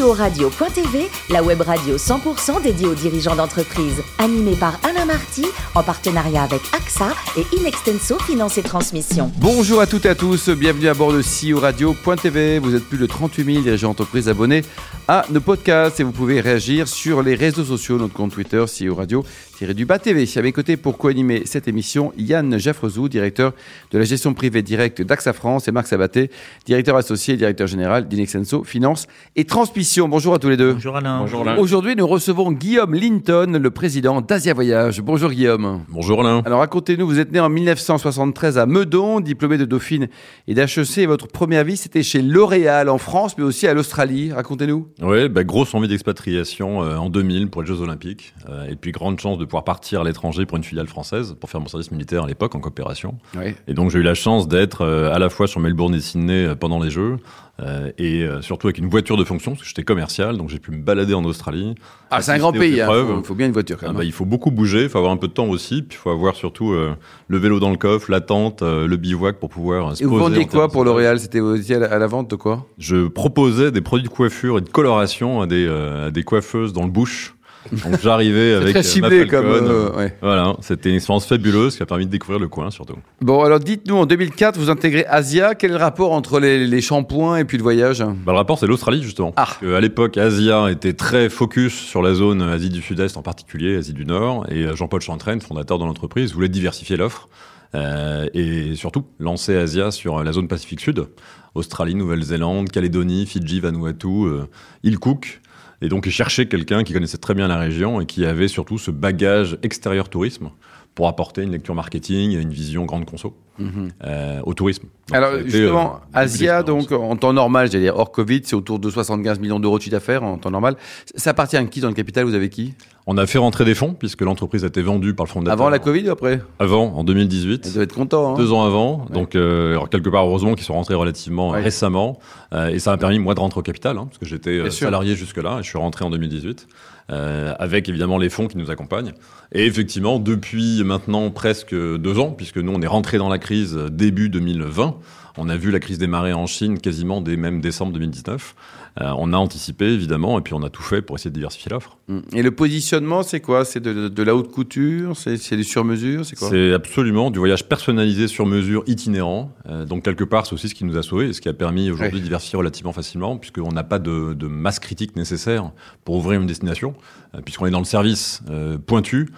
CEO-radio.tv, la web radio 100% dédiée aux dirigeants d'entreprise. Animée par Alain Marty, en partenariat avec AXA et Inextenso Finance et Transmission. Bonjour à toutes et à tous, bienvenue à bord de CEO Radio.tv. Vous êtes plus de 38 000 dirigeants d'entreprise abonnés à nos podcasts et vous pouvez réagir sur les réseaux sociaux, notre compte Twitter, CEO Radio du bas TV. À mes côtés pour co-animer cette émission, Yann Jaffrezou, directeur de la gestion privée directe d'AXA France et Marc Sabaté, directeur associé et directeur général d'Inexenso Finance et Transmission. Bonjour à tous les deux. Bonjour Alain. Bonjour Alain. Aujourd'hui, nous recevons Guillaume Linton, le président d'Asia Voyage. Bonjour Guillaume. Bonjour Alain. Alors racontez-nous, vous êtes né en 1973 à Meudon, diplômé de Dauphine et d'HEC. Votre première vie, c'était chez L'Oréal en France, mais aussi à l'Australie. Racontez-nous. Oui, bah, grosse envie d'expatriation euh, en 2000 pour les Jeux Olympiques. Euh, et puis grande chance de pouvoir partir à l'étranger pour une filiale française, pour faire mon service militaire à l'époque en coopération. Et donc j'ai eu la chance d'être euh, à la fois sur Melbourne et Sydney euh, pendant les Jeux, euh, et surtout avec une voiture de fonction, parce que j'étais commercial, donc j'ai pu me balader en Australie. Ah, c'est un grand pays, il hein, faut, bien une voiture quand même. Ah, bah, il faut beaucoup bouger, il faut avoir un peu de temps aussi, puis il faut avoir surtout le vélo dans le coffre, la tente, le bivouac pour pouvoir se Et vous vendiez quoi pour L'Oréal? C'était aussi à la, vente de quoi? Je proposais des produits de coiffure et de coloration à des, à des coiffeuses dans le bush. Donc j'arrivais avec très ciblé comme euh, voilà, c'était une expérience fabuleuse qui a permis de découvrir le coin surtout. Bon alors dites-nous en 2004 vous intégrez Asia, quel est le rapport entre les, shampoings et puis le voyage? Bah, Le rapport c'est l'Australie justement. Ah. à l'époque Asia était très focus sur la zone Asie du Sud-Est en particulier, Asie du Nord et euh, Jean-Paul Chantraine, fondateur de l'entreprise, voulait diversifier l'offre. Euh, et surtout lancer Asia sur la zone Pacifique Sud, Australie, Nouvelle-Zélande, Calédonie, Fidji, Vanuatu, euh, île Cook, et donc, il cherchait quelqu'un qui connaissait très bien la région et qui avait surtout ce bagage extérieur tourisme pour apporter une lecture marketing et une vision grande conso mhm. euh, au tourisme. Alors justement, euh, Asia, donc en temps normal, j'allais dire hors Covid, c'est autour de 75 millions d'euros de chiffre d'affaires en temps normal. Ça appartient à qui dans le capital? Vous avez qui? On a fait rentrer des fonds puisque l'entreprise a été vendue par le fondateur. Avant la Covid ou après? Avant, en 2018. Vous devez être content. Hein Deux ans avant. Donc euh, quelque part, heureusement qu'ils sont rentrés relativement récemment. et ça m'a permis moi de rentrer au capital hein, parce que j'étais salarié jusque-là et je suis rentré en 2018. Euh, avec évidemment les fonds qui nous accompagnent. Et effectivement, depuis maintenant presque deux ans, puisque nous on est rentré dans la crise début 2020, on a vu la crise démarrer en Chine quasiment dès même décembre 2019. Euh, on a anticipé évidemment et puis on a tout fait pour essayer de diversifier l'offre. Mmh. Et le positionnement, c'est quoi? C'est de, la haute couture? C'est du sur-mesure C'est quoi? C'est absolument du voyage personnalisé sur mesure itinérant. Euh, donc quelque part, c'est aussi ce qui nous a sauvés et ce qui a permis aujourd'hui de diversifier relativement facilement puisqu'on n'a pas de, masse critique nécessaire pour ouvrir une destination euh, puisqu'on est dans le service pointu.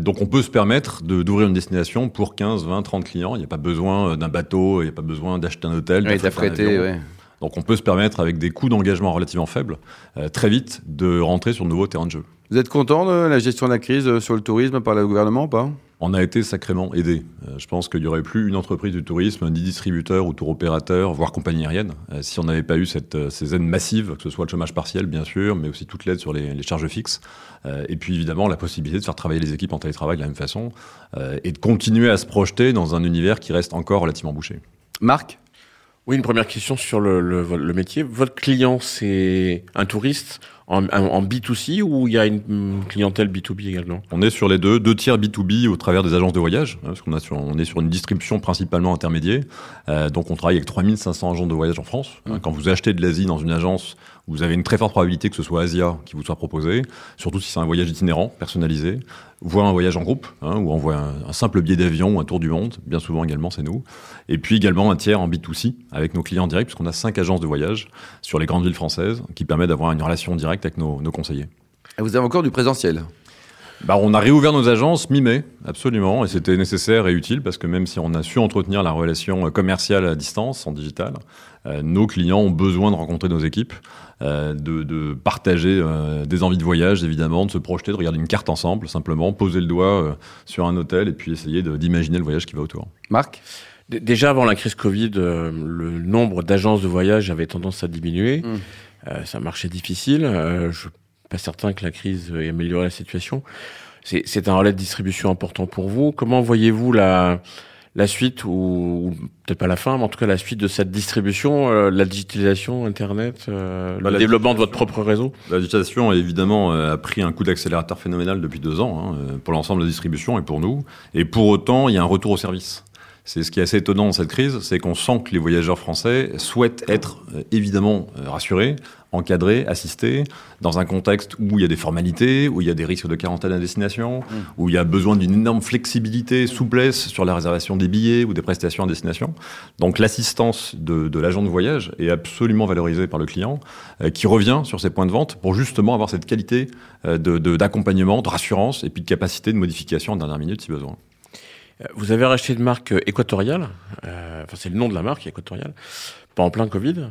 Donc on peut se permettre d'ouvrir une destination pour 15, 20, 30 clients. Il n'y a pas besoin d'un bateau, il n'y a pas besoin d'acheter un hôtel. Oui, d'affréter, ouais. Donc on peut se permettre, avec des coûts d'engagement relativement faibles, euh, très vite de rentrer sur de nouveaux terrains de jeu. Vous êtes content de la gestion de la crise euh, sur le tourisme par le gouvernement ou pas? On a été sacrément aidé. Euh, je pense qu'il n'y aurait plus une entreprise du tourisme, ni distributeur ou tour opérateur, voire compagnie aérienne, si on n'avait pas eu cette, ces aides massives, que ce soit le chômage partiel, bien sûr, mais aussi toute l'aide sur les, charges fixes. et puis évidemment, la possibilité de faire travailler les équipes en télétravail de la même façon et de continuer à se projeter dans un univers qui reste encore relativement bouché. Marc? Oui, une première question sur le, le, métier. Votre client, c'est un touriste en, en, B2C ou il y a une, clientèle B2B également? On est sur les deux, deux tiers B2B au travers des agences de voyage, hein, parce qu'on a sur, on est sur une distribution principalement intermédiaire. Euh, donc on travaille avec 3500 agents de voyage en France. Mmh. Quand vous achetez de l'Asie dans une agence, vous avez une très forte probabilité que ce soit Asia qui vous soit proposé, surtout si c'est un voyage itinérant, personnalisé, voire un voyage en groupe, hein, où on voit un, simple billet d'avion ou un tour du monde, bien souvent également c'est nous, et puis également un tiers en B2C avec nos clients directs, puisqu'on a cinq agences de voyage sur les grandes villes françaises, qui permet d'avoir une relation directe avec nos, nos conseillers. Et vous avez encore du présentiel? Bah, on a réouvert nos agences mi-mai, absolument, et c'était nécessaire et utile parce que même si on a su entretenir la relation commerciale à distance, en digital, euh, nos clients ont besoin de rencontrer nos équipes, euh, de, partager euh, des envies de voyage, évidemment, de se projeter, de regarder une carte ensemble, simplement poser le doigt sur un hôtel et puis essayer d'imaginer le voyage qui va autour. Marc Déjà avant la crise Covid, le nombre d'agences de voyage avait tendance à diminuer. Mmh. ça marchait difficile. je pas certain que la crise ait amélioré la situation. C'est un relais de distribution important pour vous. Comment voyez-vous la, la suite, ou, peut-être pas la fin, mais en tout cas la suite de cette distribution, euh, la digitalisation, Internet, euh, le développement de votre propre réseau? La digitalisation, évidemment, euh, a pris un coup d'accélérateur phénoménal depuis deux ans, hein, pour l'ensemble de la distribution et pour nous. Et pour autant, il y a un retour au service. C'est ce qui est assez étonnant dans cette crise, c'est qu'on sent que les voyageurs français souhaitent être euh, évidemment euh, rassurés, encadrés, assistés, dans un contexte où il y a des formalités, où il y a des risques de quarantaine à destination, mmh. où il y a besoin d'une énorme flexibilité, souplesse sur la réservation des billets ou des prestations à destination. Donc l'assistance de, de l'agent de voyage est absolument valorisée par le client, euh, qui revient sur ses points de vente pour justement avoir cette qualité d'accompagnement, de, de rassurance et puis de capacité de modification en dernière minute si besoin. Vous avez racheté une marque euh, équatoriale, euh, enfin c'est le nom de la marque équatoriale, pas en plein Covid.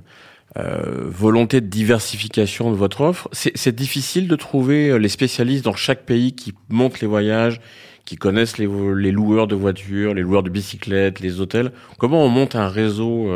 Euh, volonté de diversification de votre offre. C'est difficile de trouver les spécialistes dans chaque pays qui montent les voyages, qui connaissent les, loueurs de voitures, les loueurs de bicyclettes, les hôtels. Comment on monte un réseau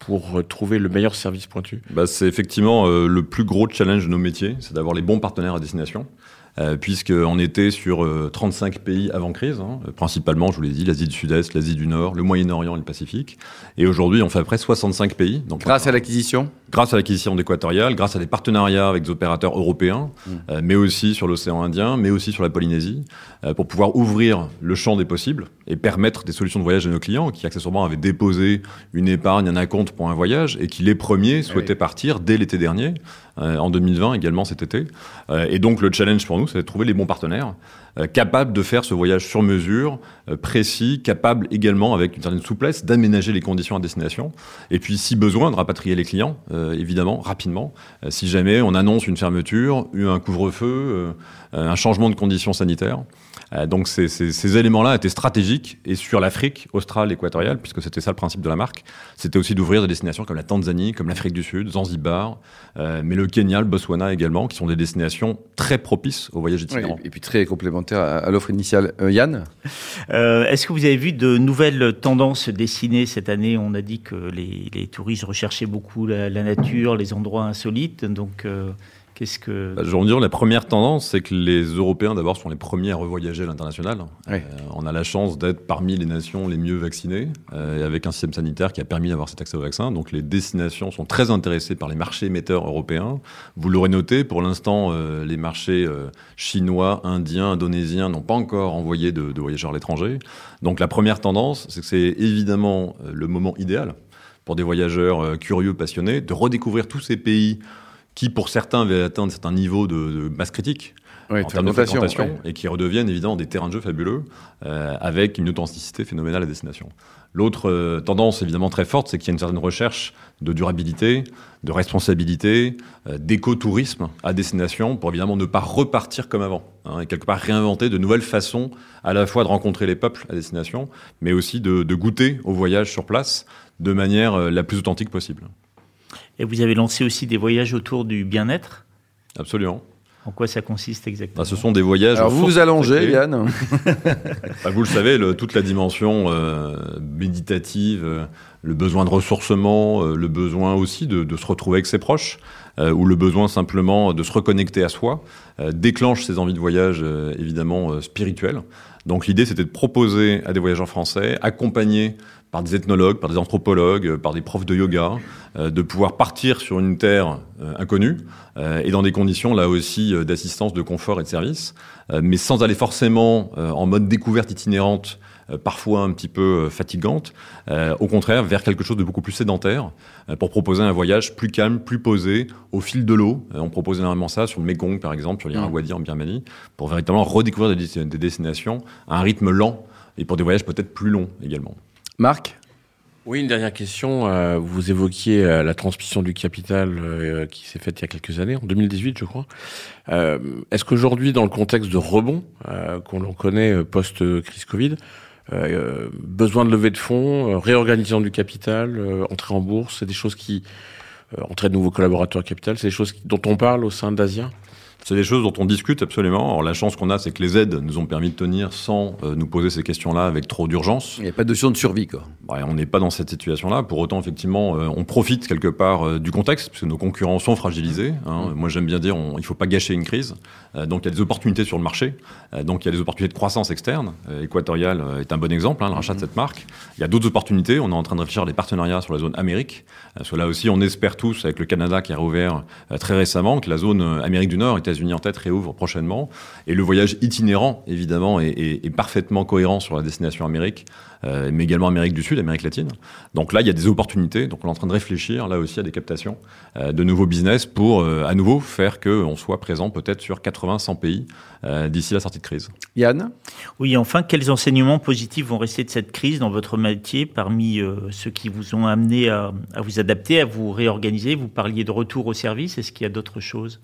pour trouver le meilleur service pointu? Bah, C'est effectivement le plus gros challenge de nos métiers, c'est d'avoir les bons partenaires à destination euh, puisqu'on était sur euh, 35 pays avant crise, hein, principalement, je vous l'ai dit, l'Asie du Sud-Est, l'Asie du Nord, le Moyen-Orient et le Pacifique. Et aujourd'hui, on fait à peu près 65 pays. Donc, grâce à l'acquisition? Grâce à l'acquisition d'Équatorial, grâce à des partenariats avec des opérateurs européens, mmh. euh, mais aussi sur l'océan Indien, mais aussi sur la Polynésie, euh, pour pouvoir ouvrir le champ des possibles et permettre des solutions de voyage à nos clients qui accessoirement avaient déposé une épargne, un acompte pour un voyage et qui les premiers souhaitaient oui. partir dès l'été dernier, euh, en 2020 également cet été. Euh, et donc le challenge pour nous, c'est de trouver les bons partenaires euh, capables de faire ce voyage sur mesure, euh, précis, capables également avec une certaine souplesse d'aménager les conditions à destination. Et puis si besoin, de rapatrier les clients, euh, évidemment, rapidement. si jamais on annonce une fermeture, un couvre-feu, un changement de conditions sanitaires. Donc ces, ces, éléments-là étaient stratégiques et sur l'Afrique australe équatoriale, puisque c'était ça le principe de la marque, c'était aussi d'ouvrir des destinations comme la Tanzanie, comme l'Afrique du Sud, Zanzibar, mais le Kenya, le Botswana également, qui sont des destinations très propices au voyage itinérant. Et puis très complémentaires à, l'offre initiale. Euh, Yann euh, Est-ce que vous avez vu de nouvelles tendances se dessiner cette année? On a dit que les, les touristes recherchaient beaucoup la, la, nature, les endroits insolites, donc euh, Qu'est-ce que... Bah, dire, la première tendance, c'est que les Européens, d'abord, sont les premiers à revoyager à l'international. Oui. Euh, on a la chance d'être parmi les nations les mieux vaccinées, euh, avec un système sanitaire qui a permis d'avoir cet accès au vaccin. Donc les destinations sont très intéressées par les marchés émetteurs européens. Vous l'aurez noté, pour l'instant, euh, les marchés euh, chinois, indiens, indonésiens n'ont pas encore envoyé de, de voyageurs à l'étranger. Donc la première tendance, c'est que c'est évidemment euh, le moment idéal pour des voyageurs euh, curieux, passionnés, de redécouvrir tous ces pays qui pour certains avaient atteint un certain niveau de, de masse critique oui, en termes de fréquentation ouais. et qui redeviennent évidemment des terrains de jeu fabuleux euh, avec une authenticité phénoménale à destination. L'autre euh, tendance évidemment très forte, c'est qu'il y a une certaine recherche de durabilité, de responsabilité, euh, d'écotourisme à destination pour évidemment ne pas repartir comme avant hein, et quelque part réinventer de nouvelles façons à la fois de rencontrer les peuples à destination, mais aussi de, de goûter au voyage sur place de manière la plus authentique possible. Et vous avez lancé aussi des voyages autour du bien-être Absolument. En quoi ça consiste exactement bah, Ce sont des voyages. Alors vous vous allongez, Yann. bah, vous le savez, le, toute la dimension euh, méditative, euh, le besoin de ressourcement, euh, le besoin aussi de, de, se retrouver avec ses proches, ou le besoin simplement de se reconnecter à soi, euh, déclenche ces envies de voyage euh, évidemment spirituelles. Donc l'idée, c'était de proposer à des voyageurs français, accompagnés par des ethnologues, par des anthropologues, par des profs de yoga, euh, de pouvoir partir sur une terre euh, inconnue euh, et dans des conditions là aussi d'assistance, de confort et de service, mais sans aller forcément en mode découverte itinérante parfois un petit peu fatigante, euh, au contraire vers quelque chose de beaucoup plus sédentaire, euh, pour proposer un voyage plus calme, plus posé, au fil de l'eau. Euh, on propose énormément ça sur le Mekong par exemple, sur l'Irrawaddy en Birmanie, pour véritablement redécouvrir des, des destinations à un rythme lent et pour des voyages peut-être plus longs également. Marc? Oui, une dernière question. Euh, vous évoquiez euh, la transmission du capital euh, qui s'est faite il y a quelques années, en 2018, je crois. Est-ce qu'aujourd'hui, dans le contexte de rebond qu'on connaît post-crise Covid, besoin de levée de fonds, réorganisation du capital, entrée en bourse, c'est des choses qui entrée de nouveaux collaborateurs capital, c'est des choses dont on parle au sein d'Asia c'est des choses dont on discute absolument. Alors, la chance qu'on a, c'est que les aides nous ont permis de tenir sans euh, nous poser ces questions-là avec trop d'urgence. Il n'y a pas de notion de survie, quoi. Ouais, on n'est pas dans cette situation-là. Pour autant, effectivement, euh, on profite quelque part euh, du contexte, puisque nos concurrents sont fragilisés. Hein. Mmh. Moi, j'aime bien dire, on, il ne faut pas gâcher une crise. Donc, il y a des opportunités sur le marché. Donc, il y a des opportunités de croissance externe. Équatorial est un bon exemple, hein, le rachat mmh. de cette marque. Il y a d'autres opportunités. On est en train de réfléchir à des partenariats sur la zone Amérique. Parce que là aussi, on espère tous, avec le Canada qui a rouvert très récemment, que la zone Amérique du Nord, États États-Unis en tête, réouvre prochainement. Et le voyage itinérant, évidemment, est, est, est parfaitement cohérent sur la destination Amérique, euh, mais également Amérique du Sud, Amérique latine. Donc là, il y a des opportunités. Donc on est en train de réfléchir là aussi à des captations euh, de nouveaux business pour euh, à nouveau faire qu'on soit présent peut-être sur 80-100 pays euh, d'ici la sortie de crise. Yann? Oui, enfin, quels enseignements positifs vont rester de cette crise dans votre métier parmi euh, ceux qui vous ont amené à, à vous adapter, à vous réorganiser? Vous parliez de retour au service. Est-ce qu'il y a d'autres choses?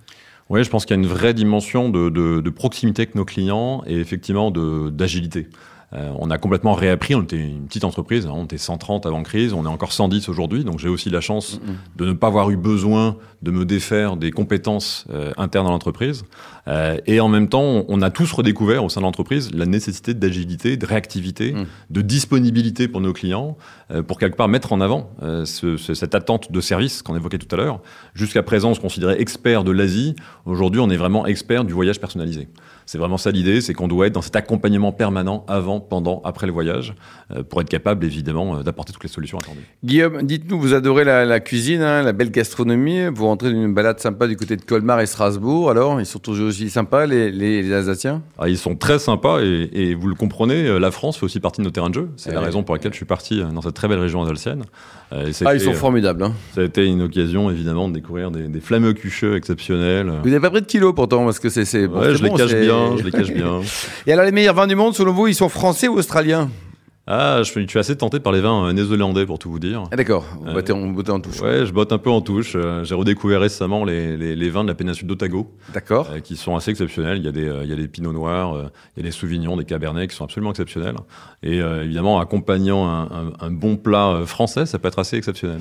Oui, je pense qu'il y a une vraie dimension de, proximité avec nos clients et effectivement d'agilité. Euh, on a complètement réappris, on était une petite entreprise, hein, on était 130 avant crise, on est encore 110 aujourd'hui, donc j'ai aussi la chance de ne pas avoir eu besoin de me défaire des compétences euh, internes à l'entreprise. Euh, et en même temps, on, on a tous redécouvert au sein de l'entreprise la nécessité d'agilité, de réactivité, Mm. de disponibilité pour nos clients, pour quelque part mettre en avant ce- ce- cette attente de service qu'on évoquait tout à l'heure. Jusqu'à présent, on se considérait expert de l'Asie. Aujourd'hui, on est vraiment expert du voyage personnalisé. C'est vraiment ça l'idée, c'est qu'on doit être dans cet accompagnement permanent avant, pendant, après le voyage, euh, pour être capable évidemment euh, d'apporter toutes les solutions attendues. Guillaume, dites-nous, vous adorez la, la cuisine, hein, la belle gastronomie. Vous rentrez d'une balade sympa du côté de Colmar et Strasbourg. Alors, ils sont toujours aussi sympas, les, les, les Alsaciens? Ah, ils sont très sympas et, et vous le comprenez, euh, la France fait aussi partie de nos terrains de jeu. C'est Eh la oui. raison pour laquelle je suis parti dans cette très belle région alsacienne. Et Ah, ils sont formidables. Hein. Ça a été une occasion évidemment de découvrir des, des fameux cucheux exceptionnels. Vous n'avez pas pris de kilos pourtant, parce que c'est. Ouais, je les bon, cache c'est- je les cache bien. Et alors, les meilleurs vins du monde, selon vous, ils sont français ou australiens? Ah, je suis, je suis assez tenté par les vins euh, néo-zélandais pour tout vous dire. Ah, d'accord, vous Euh, en, touche. Ouais, je botte un peu en touche. Euh, J'ai redécouvert récemment les, les, les vins de la péninsule d'Otago, D'accord. euh, qui sont assez exceptionnels. Il y a des, il y a des pinots noirs, euh, il y a des sauvignons, des cabernets qui sont absolument exceptionnels. Et évidemment, accompagnant un, un, un bon plat français, ça peut être assez exceptionnel.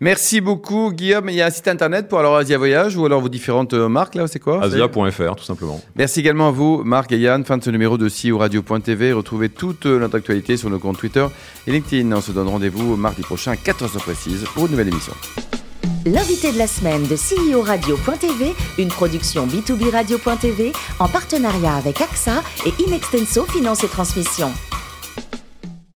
Merci beaucoup, Guillaume. Il y a un site internet pour alors Asia Voyage ou alors vos différentes marques, là, c'est quoi? Asia.fr, tout simplement. Merci également à vous, Marc et Yann. Fin de ce numéro de CEO Radio.tv. Retrouvez toute notre actualité sur nos Twitter et LinkedIn. On se donne rendez-vous mardi prochain à 14h précise pour une nouvelle émission. L'invité de la semaine de CEO Radio.tv, une production B2B Radio.tv en partenariat avec AXA et Inextenso Finance et Transmission.